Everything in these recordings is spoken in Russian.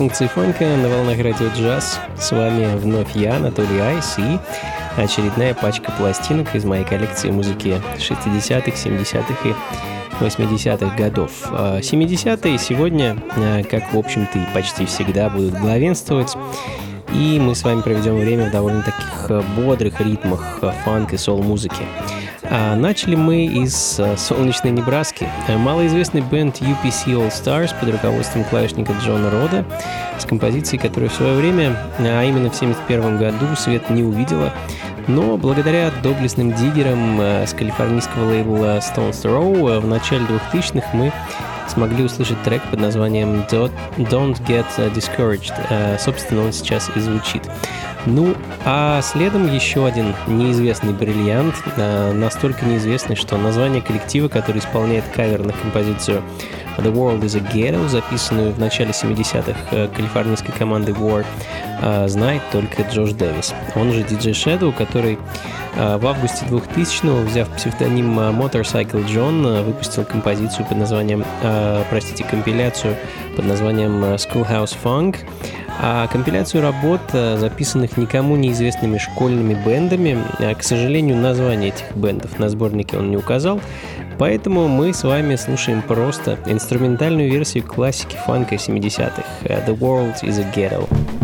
Функции фанка на волнах радио джаз. С вами вновь я, Анатолий Айс, и очередная пачка пластинок из моей коллекции музыки 60-х, 70-х и 80-х годов. 70-е а сегодня, а, как в общем-то и почти всегда, будут главенствовать. И мы с вами проведем время в довольно таких а, бодрых ритмах фанк и сол-музыки. А начали мы из а, солнечной Небраски. Э, малоизвестный бенд UPC All Stars под руководством клавишника Джона Рода с композицией, которая в свое время, а именно в 1971 году, свет не увидела. Но благодаря доблестным диггерам э, с калифорнийского лейбла Stones Throw в начале 2000-х мы смогли услышать трек под названием Don't Get Discouraged. Э, собственно, он сейчас и звучит. Ну, а следом еще один неизвестный бриллиант, э, настолько неизвестный, что название коллектива, который исполняет кавер на композицию The World is a Ghetto, записанную в начале 70-х э, калифорнийской командой War, э, знает только Джош Дэвис. Он же DJ Shadow, который э, в августе 2000-го, взяв псевдоним Motorcycle John, выпустил композицию под названием, простите, компиляцию под названием Schoolhouse Funk, а компиляцию работ, записанных никому неизвестными школьными бендами, к сожалению, название этих бендов на сборнике он не указал, Поэтому мы с вами слушаем просто инструментальную версию классики фанка 70-х «The World is a Ghetto».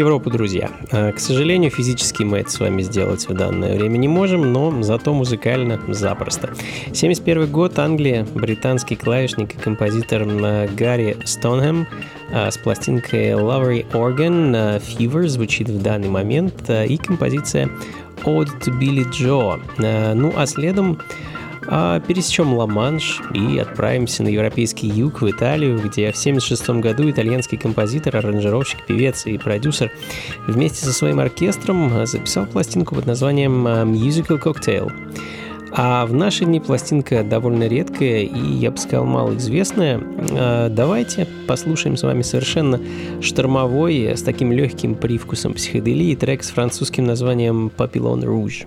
Европу, друзья. К сожалению, физически мы это с вами сделать в данное время не можем, но зато музыкально запросто. 71 год, Англия, британский клавишник и композитор Гарри Стонхэм с пластинкой Lovery Organ Fever звучит в данный момент и композиция Ode to Billy Joe. Ну а следом а пересечем Ла-Манш и отправимся на европейский юг, в Италию, где в 1976 году итальянский композитор, аранжировщик, певец и продюсер вместе со своим оркестром записал пластинку под названием а, Musical Cocktail. А в наши дни пластинка довольно редкая и, я бы сказал, малоизвестная. А, давайте послушаем с вами совершенно штормовой, с таким легким привкусом психоделии трек с французским названием «Papillon Rouge».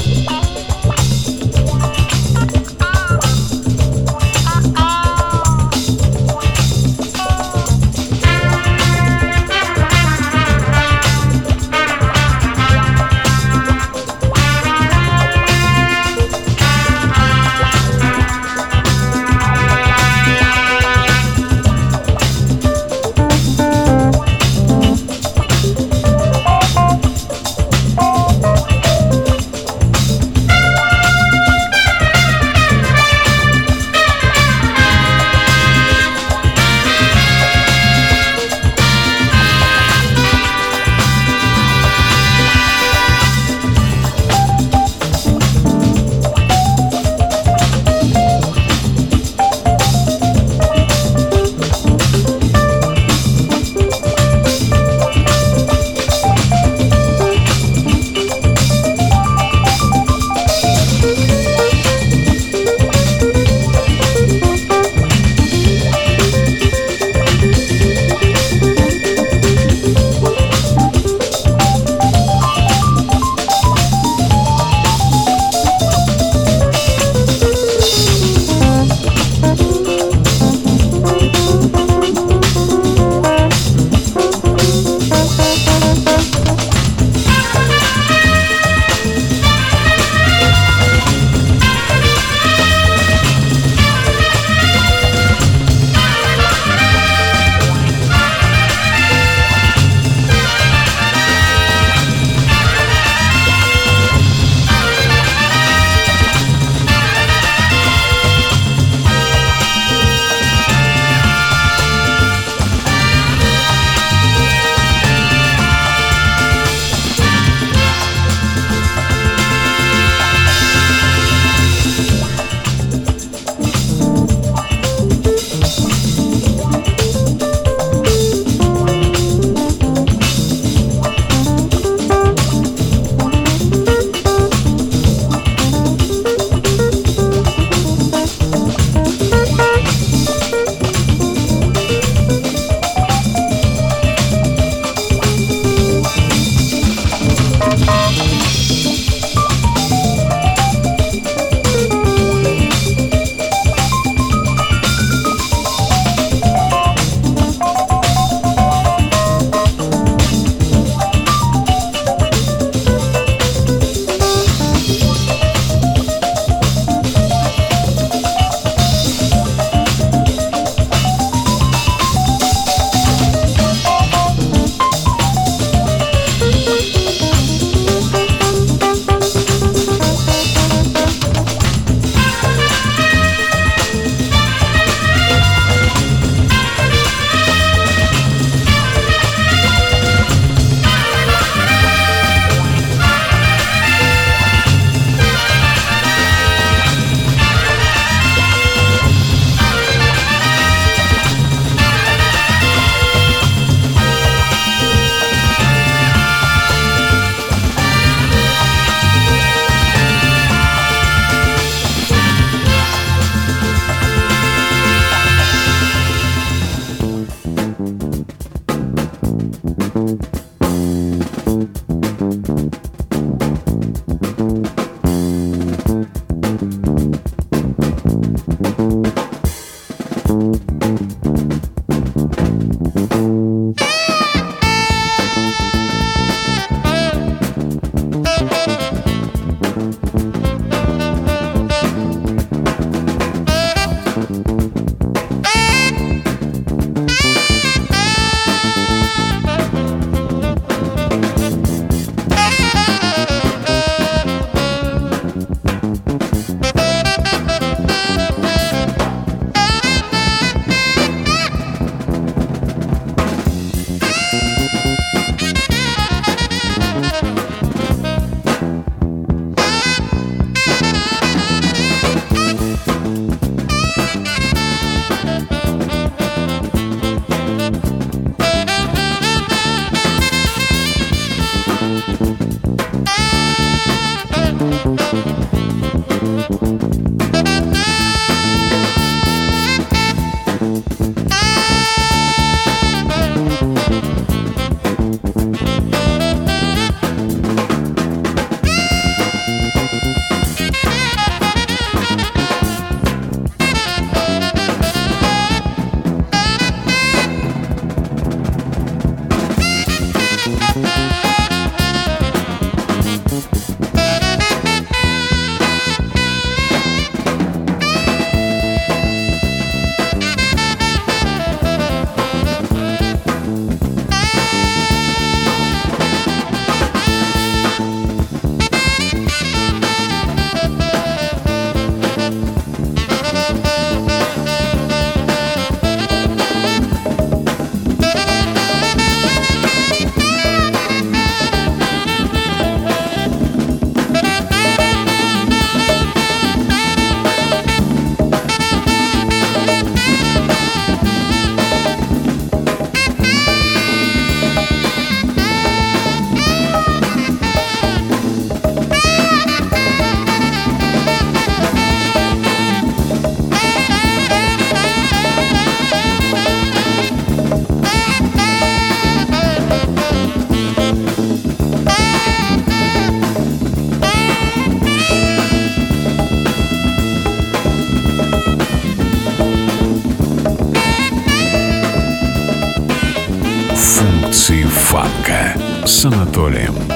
Анатолием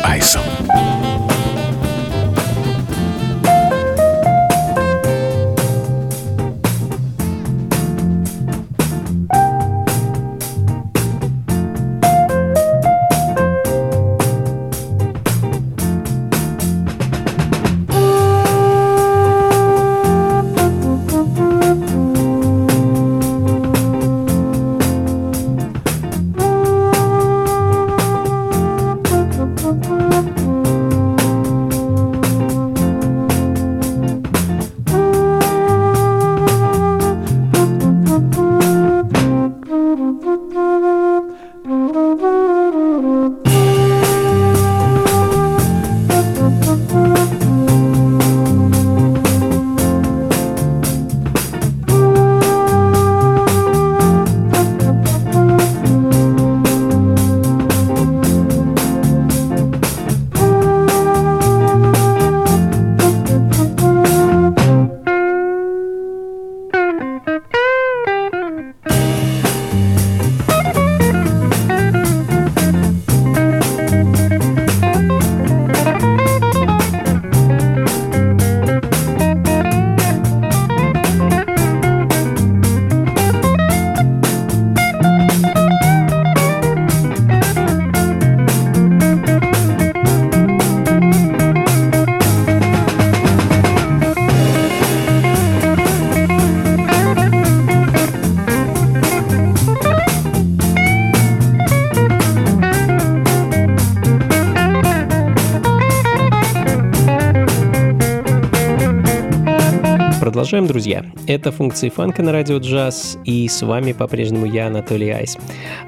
Продолжаем, друзья. Это функции фанка на радио джаз, и с вами по-прежнему я, Анатолий Айс.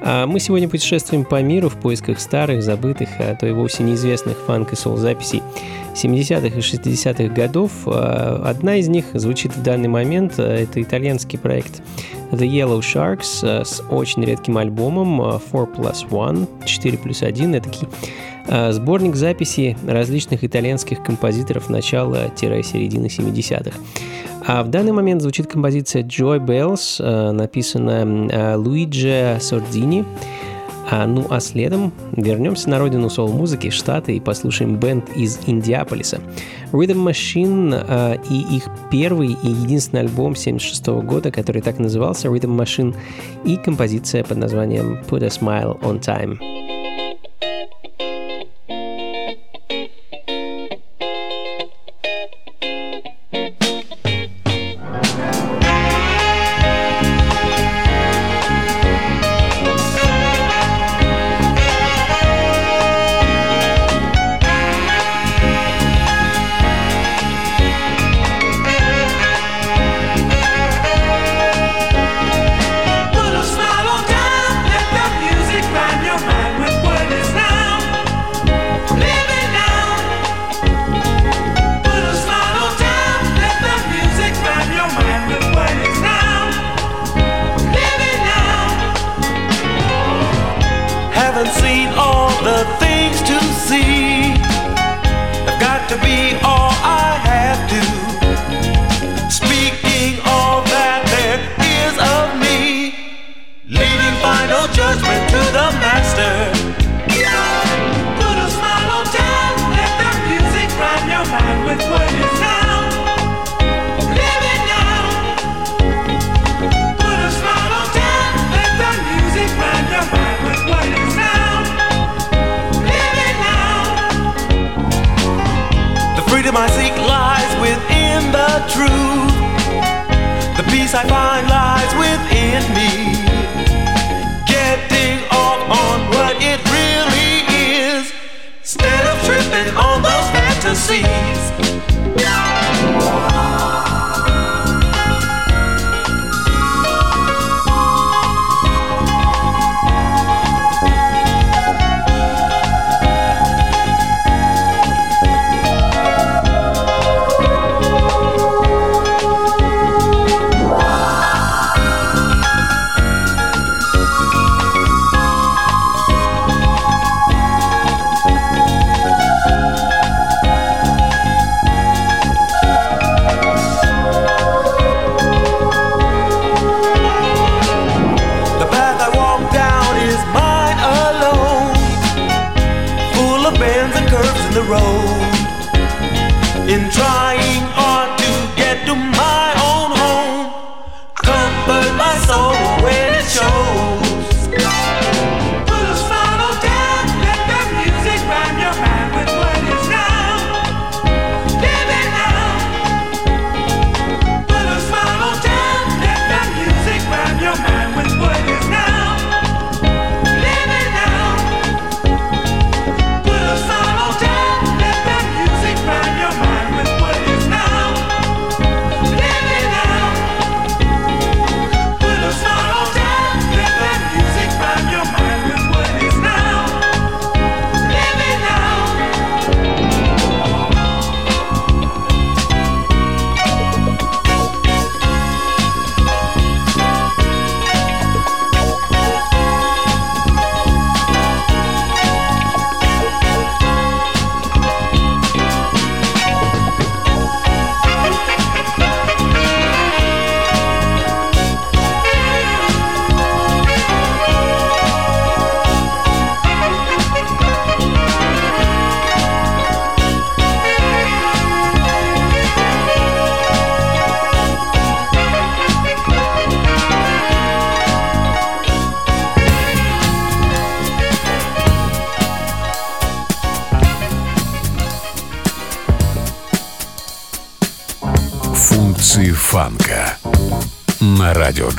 А мы сегодня путешествуем по миру в поисках старых, забытых, а то и вовсе неизвестных фанк и сол-записей 70-х и 60-х годов. А, одна из них звучит в данный момент. А, это итальянский проект The Yellow Sharks а, с очень редким альбомом 4 plus 1, 4 плюс 1. Это Сборник записей различных итальянских композиторов начала-середины 70-х. А в данный момент звучит композиция Joy Bells, э, написанная э, Луиджи Сордини. А, ну а следом вернемся на родину соул-музыки, Штаты, и послушаем бенд из Индиаполиса. Rhythm Machine а, и их первый и единственный альбом 76 года, который так назывался, Rhythm Machine, и композиция под названием Put a Smile on Time.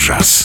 Czas.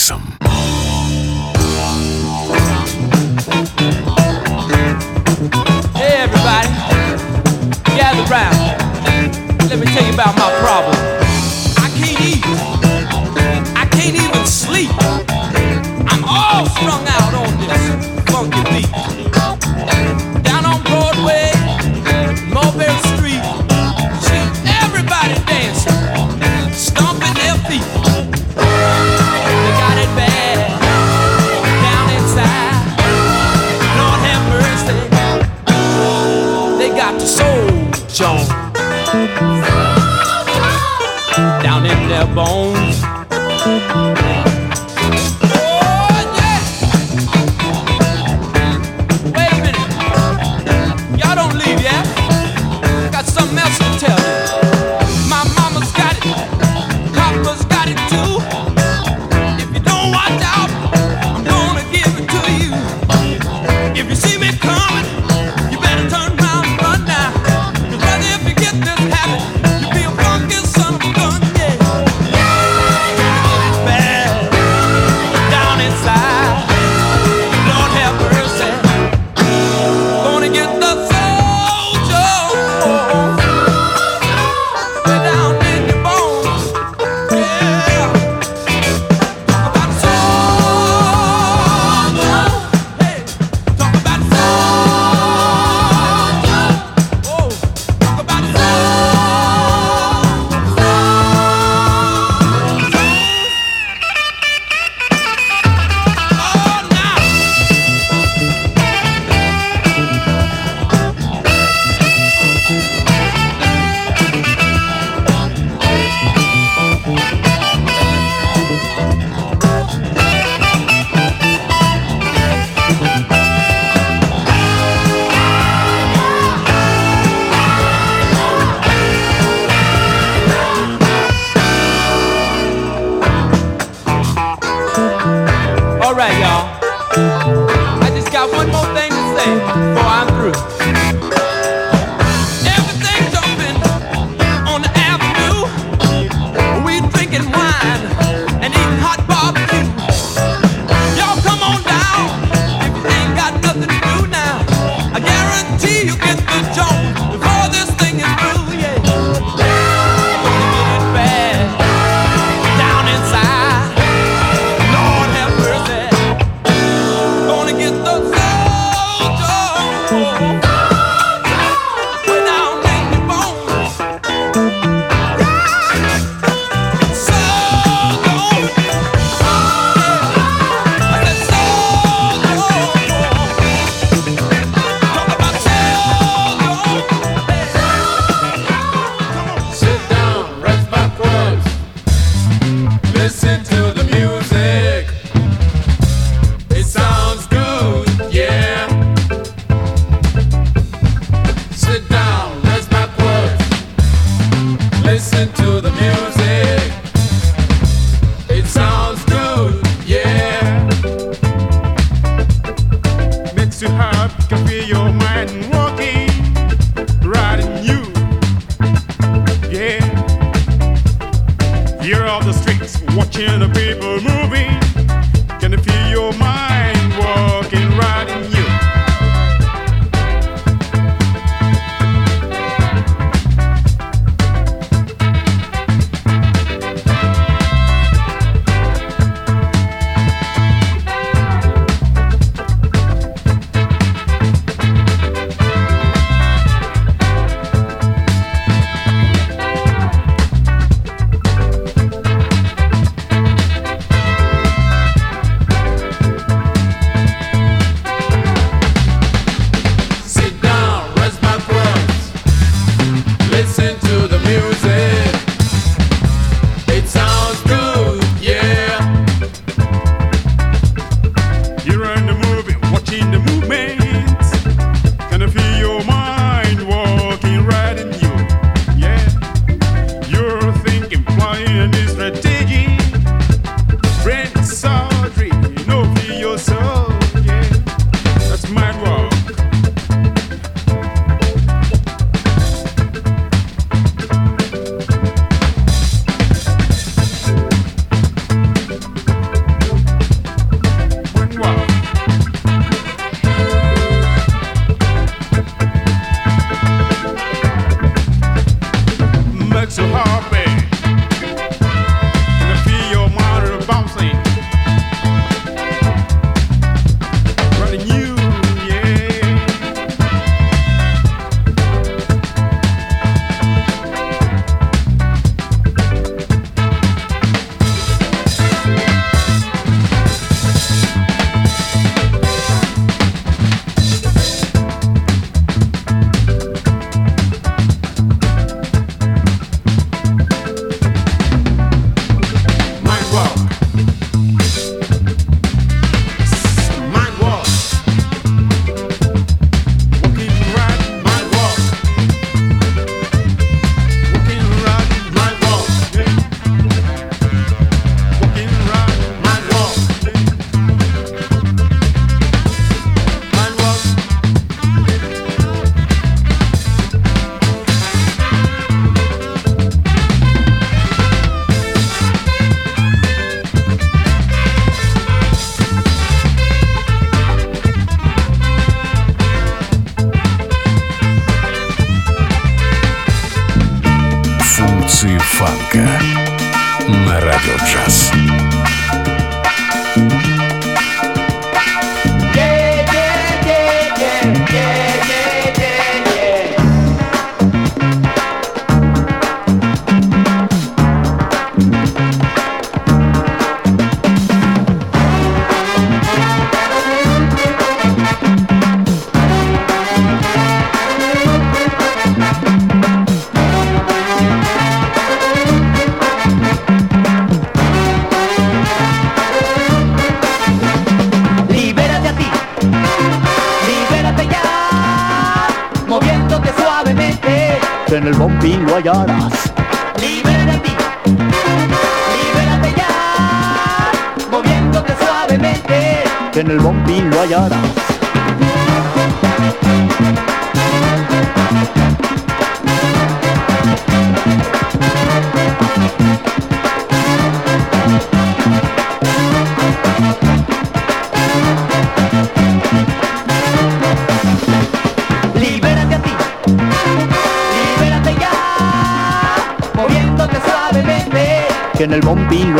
Рейсом. Hey everybody, gather round. Let me tell you about my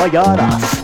Guaiaras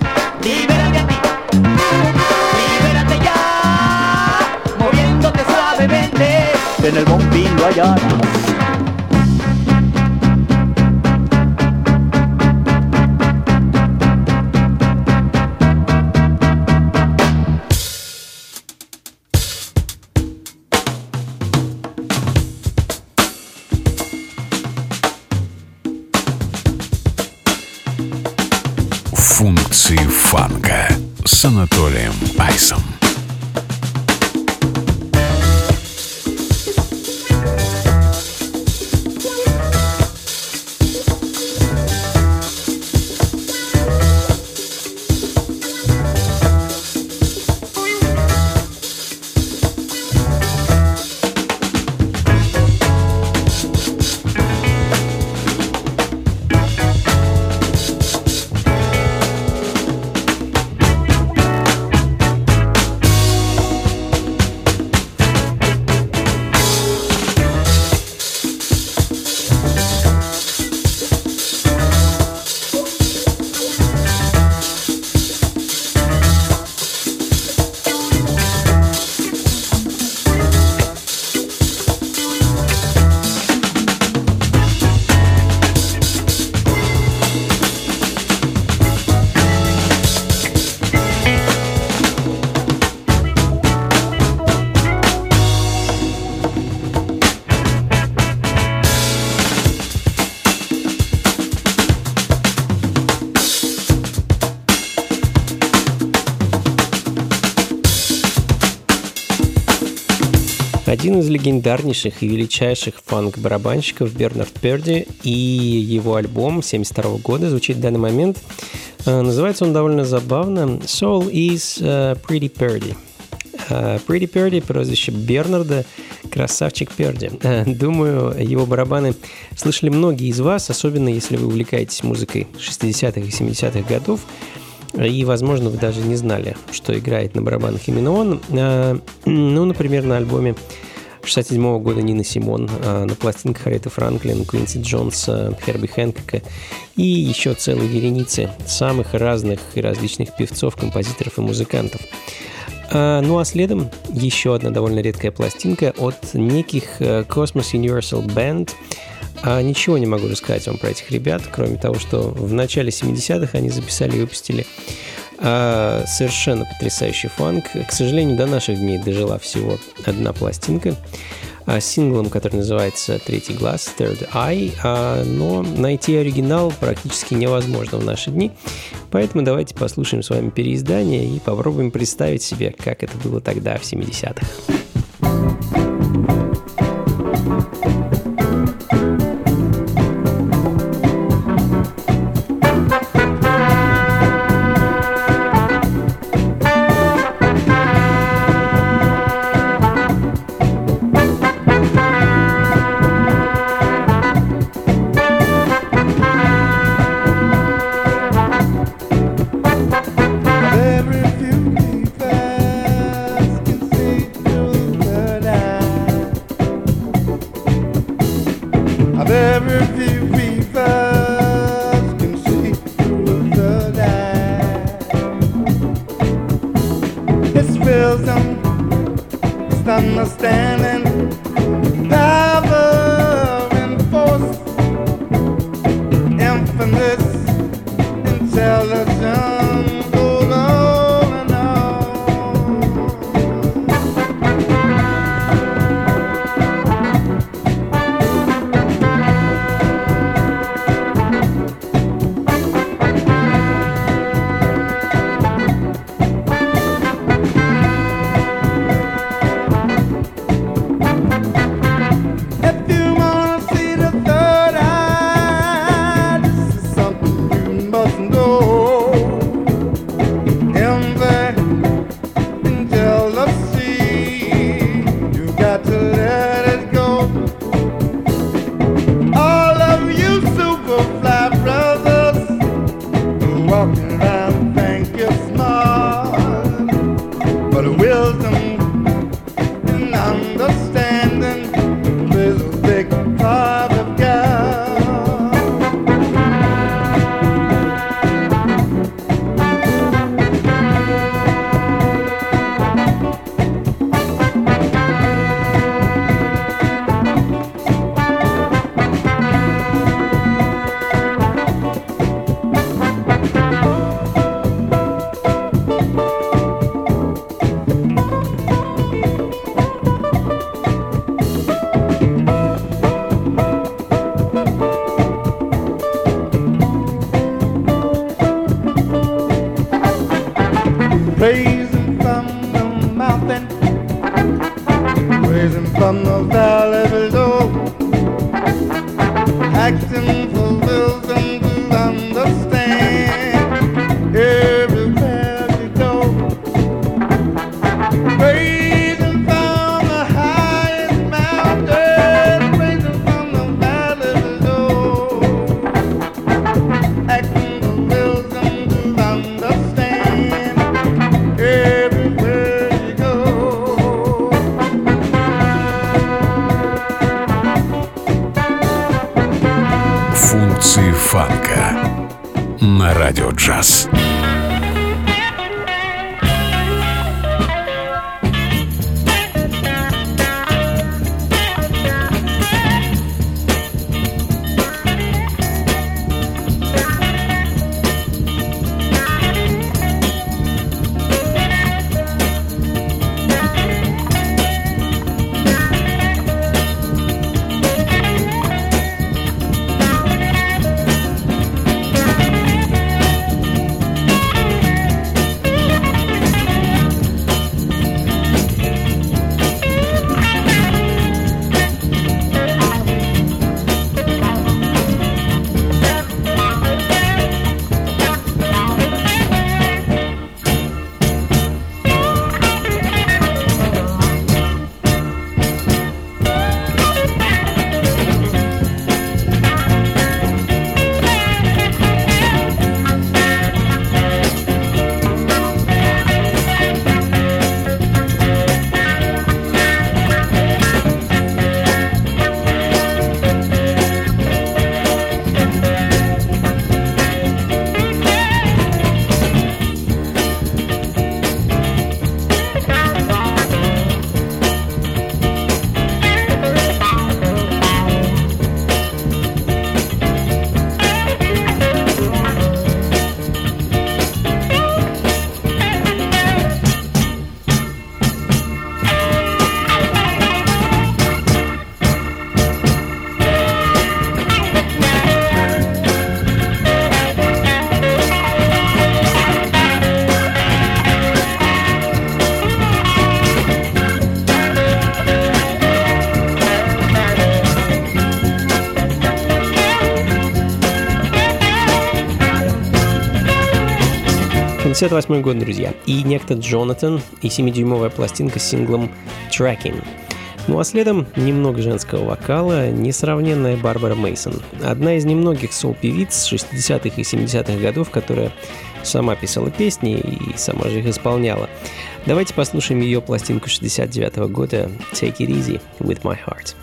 Один из легендарнейших и величайших фанк-барабанщиков Бернард Перди и его альбом 72 года звучит в данный момент. Э, называется он довольно забавно «Soul is uh, Pretty Perdy». Uh, Pretty Perdy, прозвище Бернарда, красавчик Перди. Думаю, его барабаны слышали многие из вас, особенно если вы увлекаетесь музыкой 60-х и 70-х годов. И, возможно, вы даже не знали, что играет на барабанах именно он. Ну, например, на альбоме 67 года Нина Симон, а, на пластинках Ареты Франклин, Квинси Джонса, Херби Хэнкока и еще целой вереницы самых разных и различных певцов, композиторов и музыкантов. А, ну а следом еще одна довольно редкая пластинка от неких Cosmos Universal Band. А ничего не могу рассказать вам про этих ребят, кроме того, что в начале 70-х они записали и выпустили а, совершенно потрясающий фанк. К сожалению, до наших дней дожила всего одна пластинка а, синглом, который называется «Третий глаз», «Third Eye», а, но найти оригинал практически невозможно в наши дни, поэтому давайте послушаем с вами переиздание и попробуем представить себе, как это было тогда, в 70-х. 58 год, друзья. И некто Джонатан и 7-дюймовая пластинка с синглом «Tracking». Ну а следом немного женского вокала, несравненная Барбара Мейсон. Одна из немногих сол-певиц 60-х и 70-х годов, которая сама писала песни и сама же их исполняла. Давайте послушаем ее пластинку 69 -го года «Take it easy with my heart».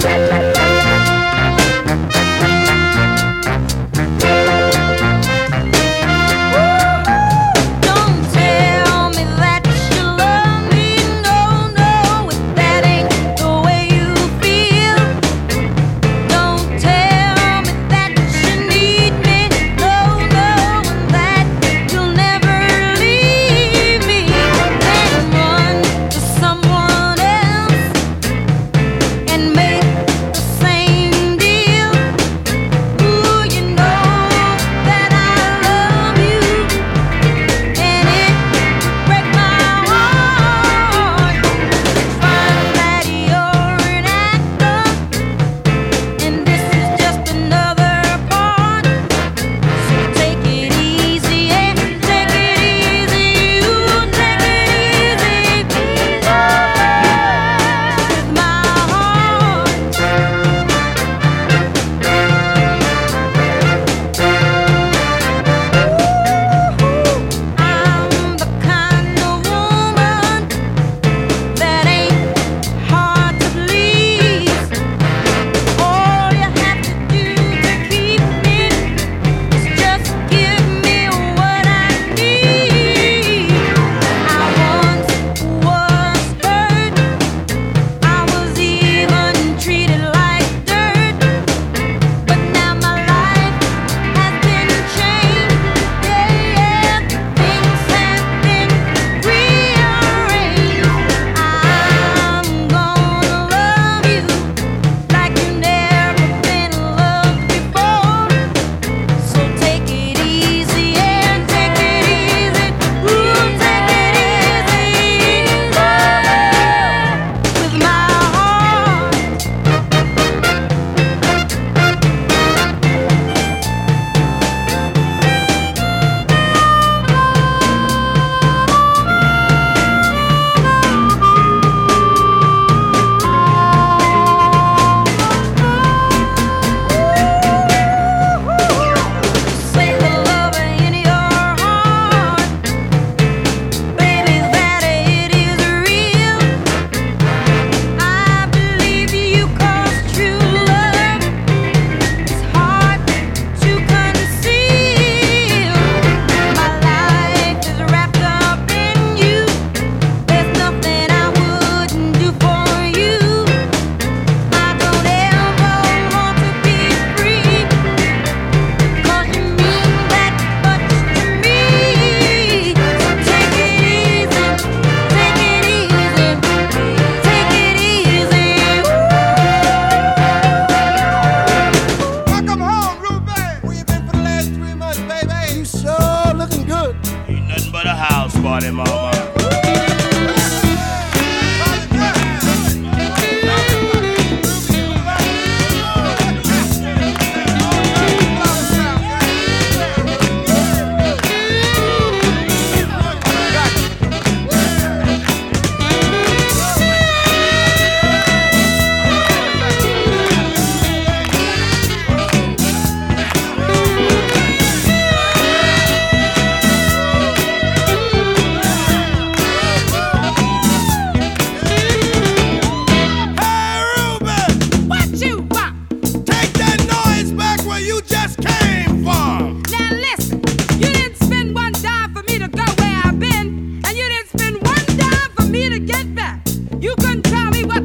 thank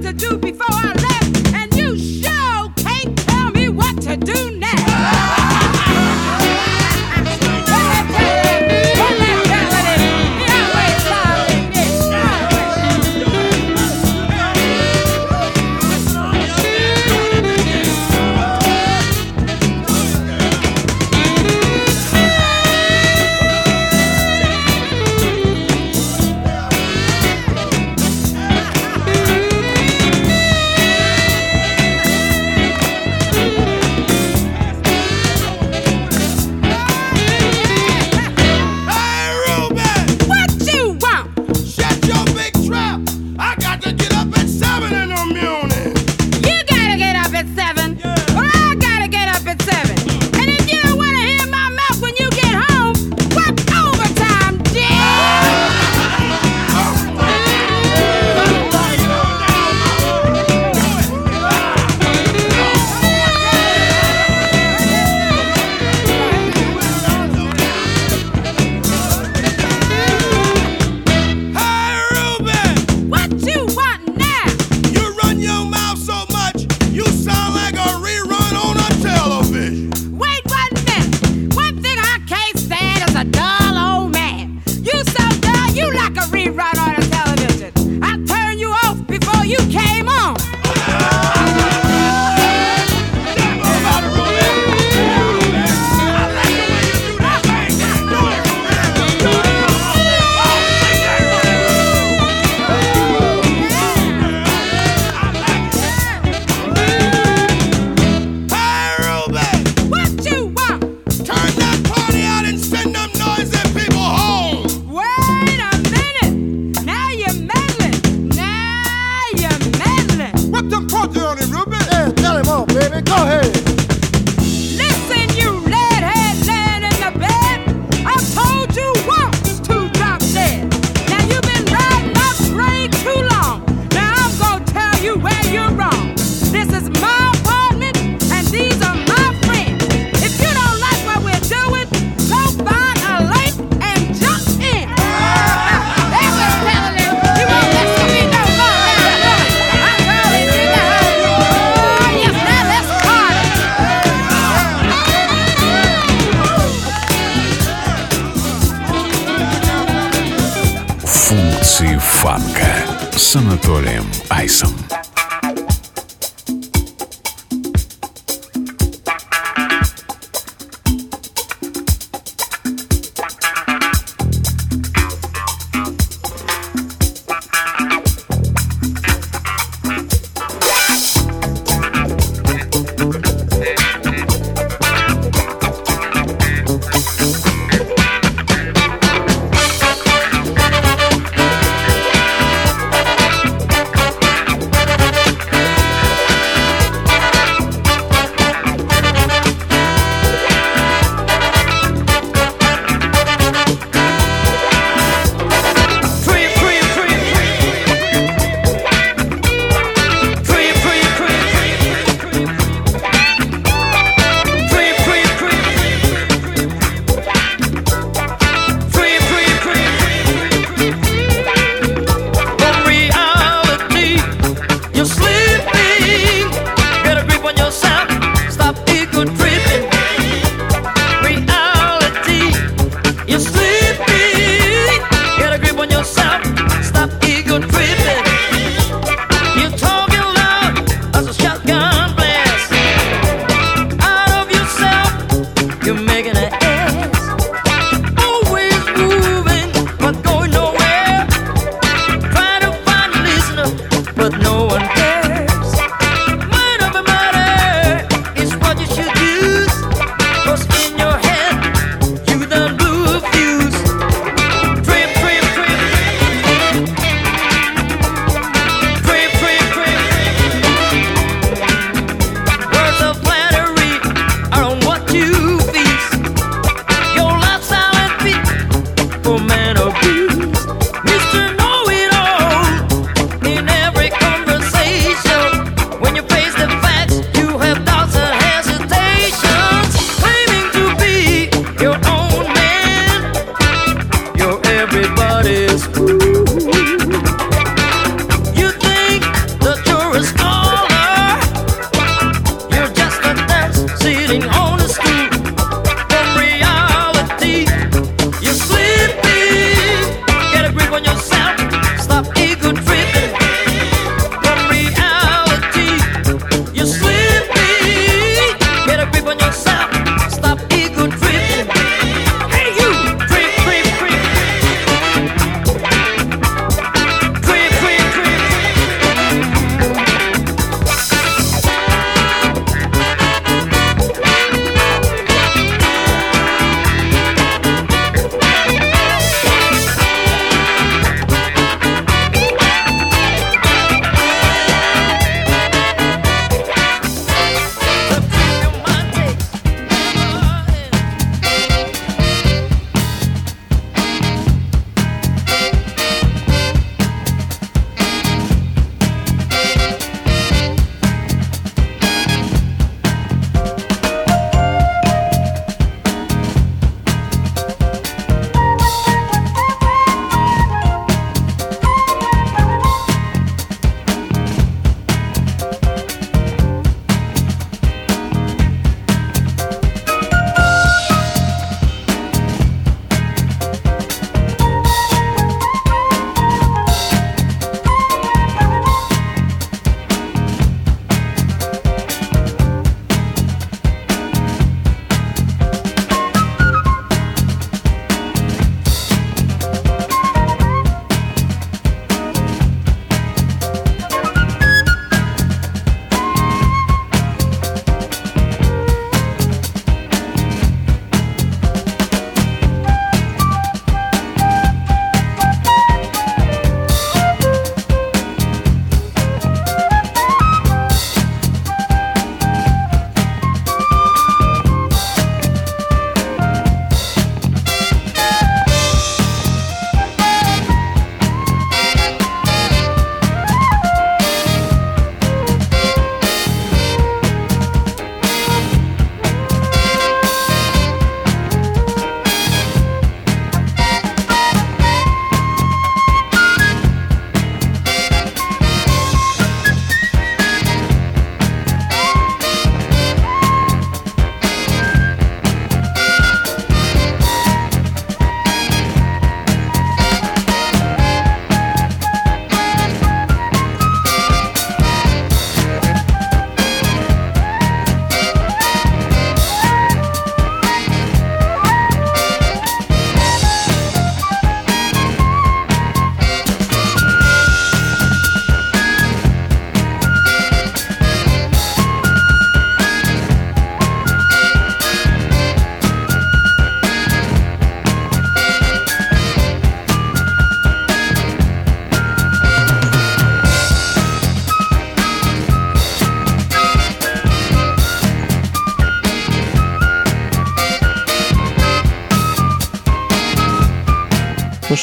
to do before I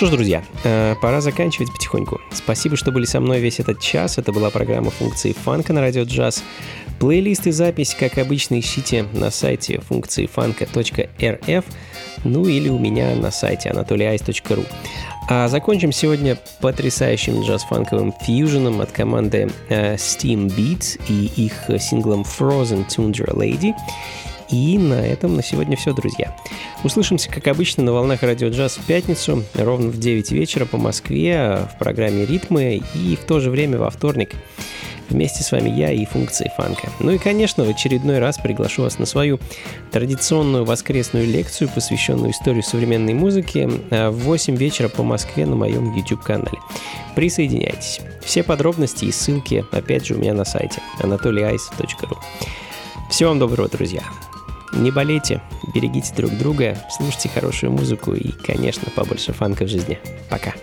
что ж, друзья, э, пора заканчивать потихоньку. Спасибо, что были со мной весь этот час. Это была программа функции фанка на радио джаз. Плейлист и запись, как обычно, ищите на сайте функции фанка.рф, ну или у меня на сайте anatolyice.ru. А закончим сегодня потрясающим джаз-фанковым фьюженом от команды uh, Steam Beats и их синглом Frozen Tundra Lady. И на этом на сегодня все, друзья. Услышимся, как обычно, на волнах радио джаз в пятницу, ровно в 9 вечера по Москве в программе «Ритмы» и в то же время во вторник. Вместе с вами я и функции фанка. Ну и, конечно, в очередной раз приглашу вас на свою традиционную воскресную лекцию, посвященную истории современной музыки, в 8 вечера по Москве на моем YouTube-канале. Присоединяйтесь. Все подробности и ссылки, опять же, у меня на сайте anatolyice.ru. Всего вам доброго, друзья! Не болейте, берегите друг друга, слушайте хорошую музыку и, конечно, побольше фанка в жизни. Пока.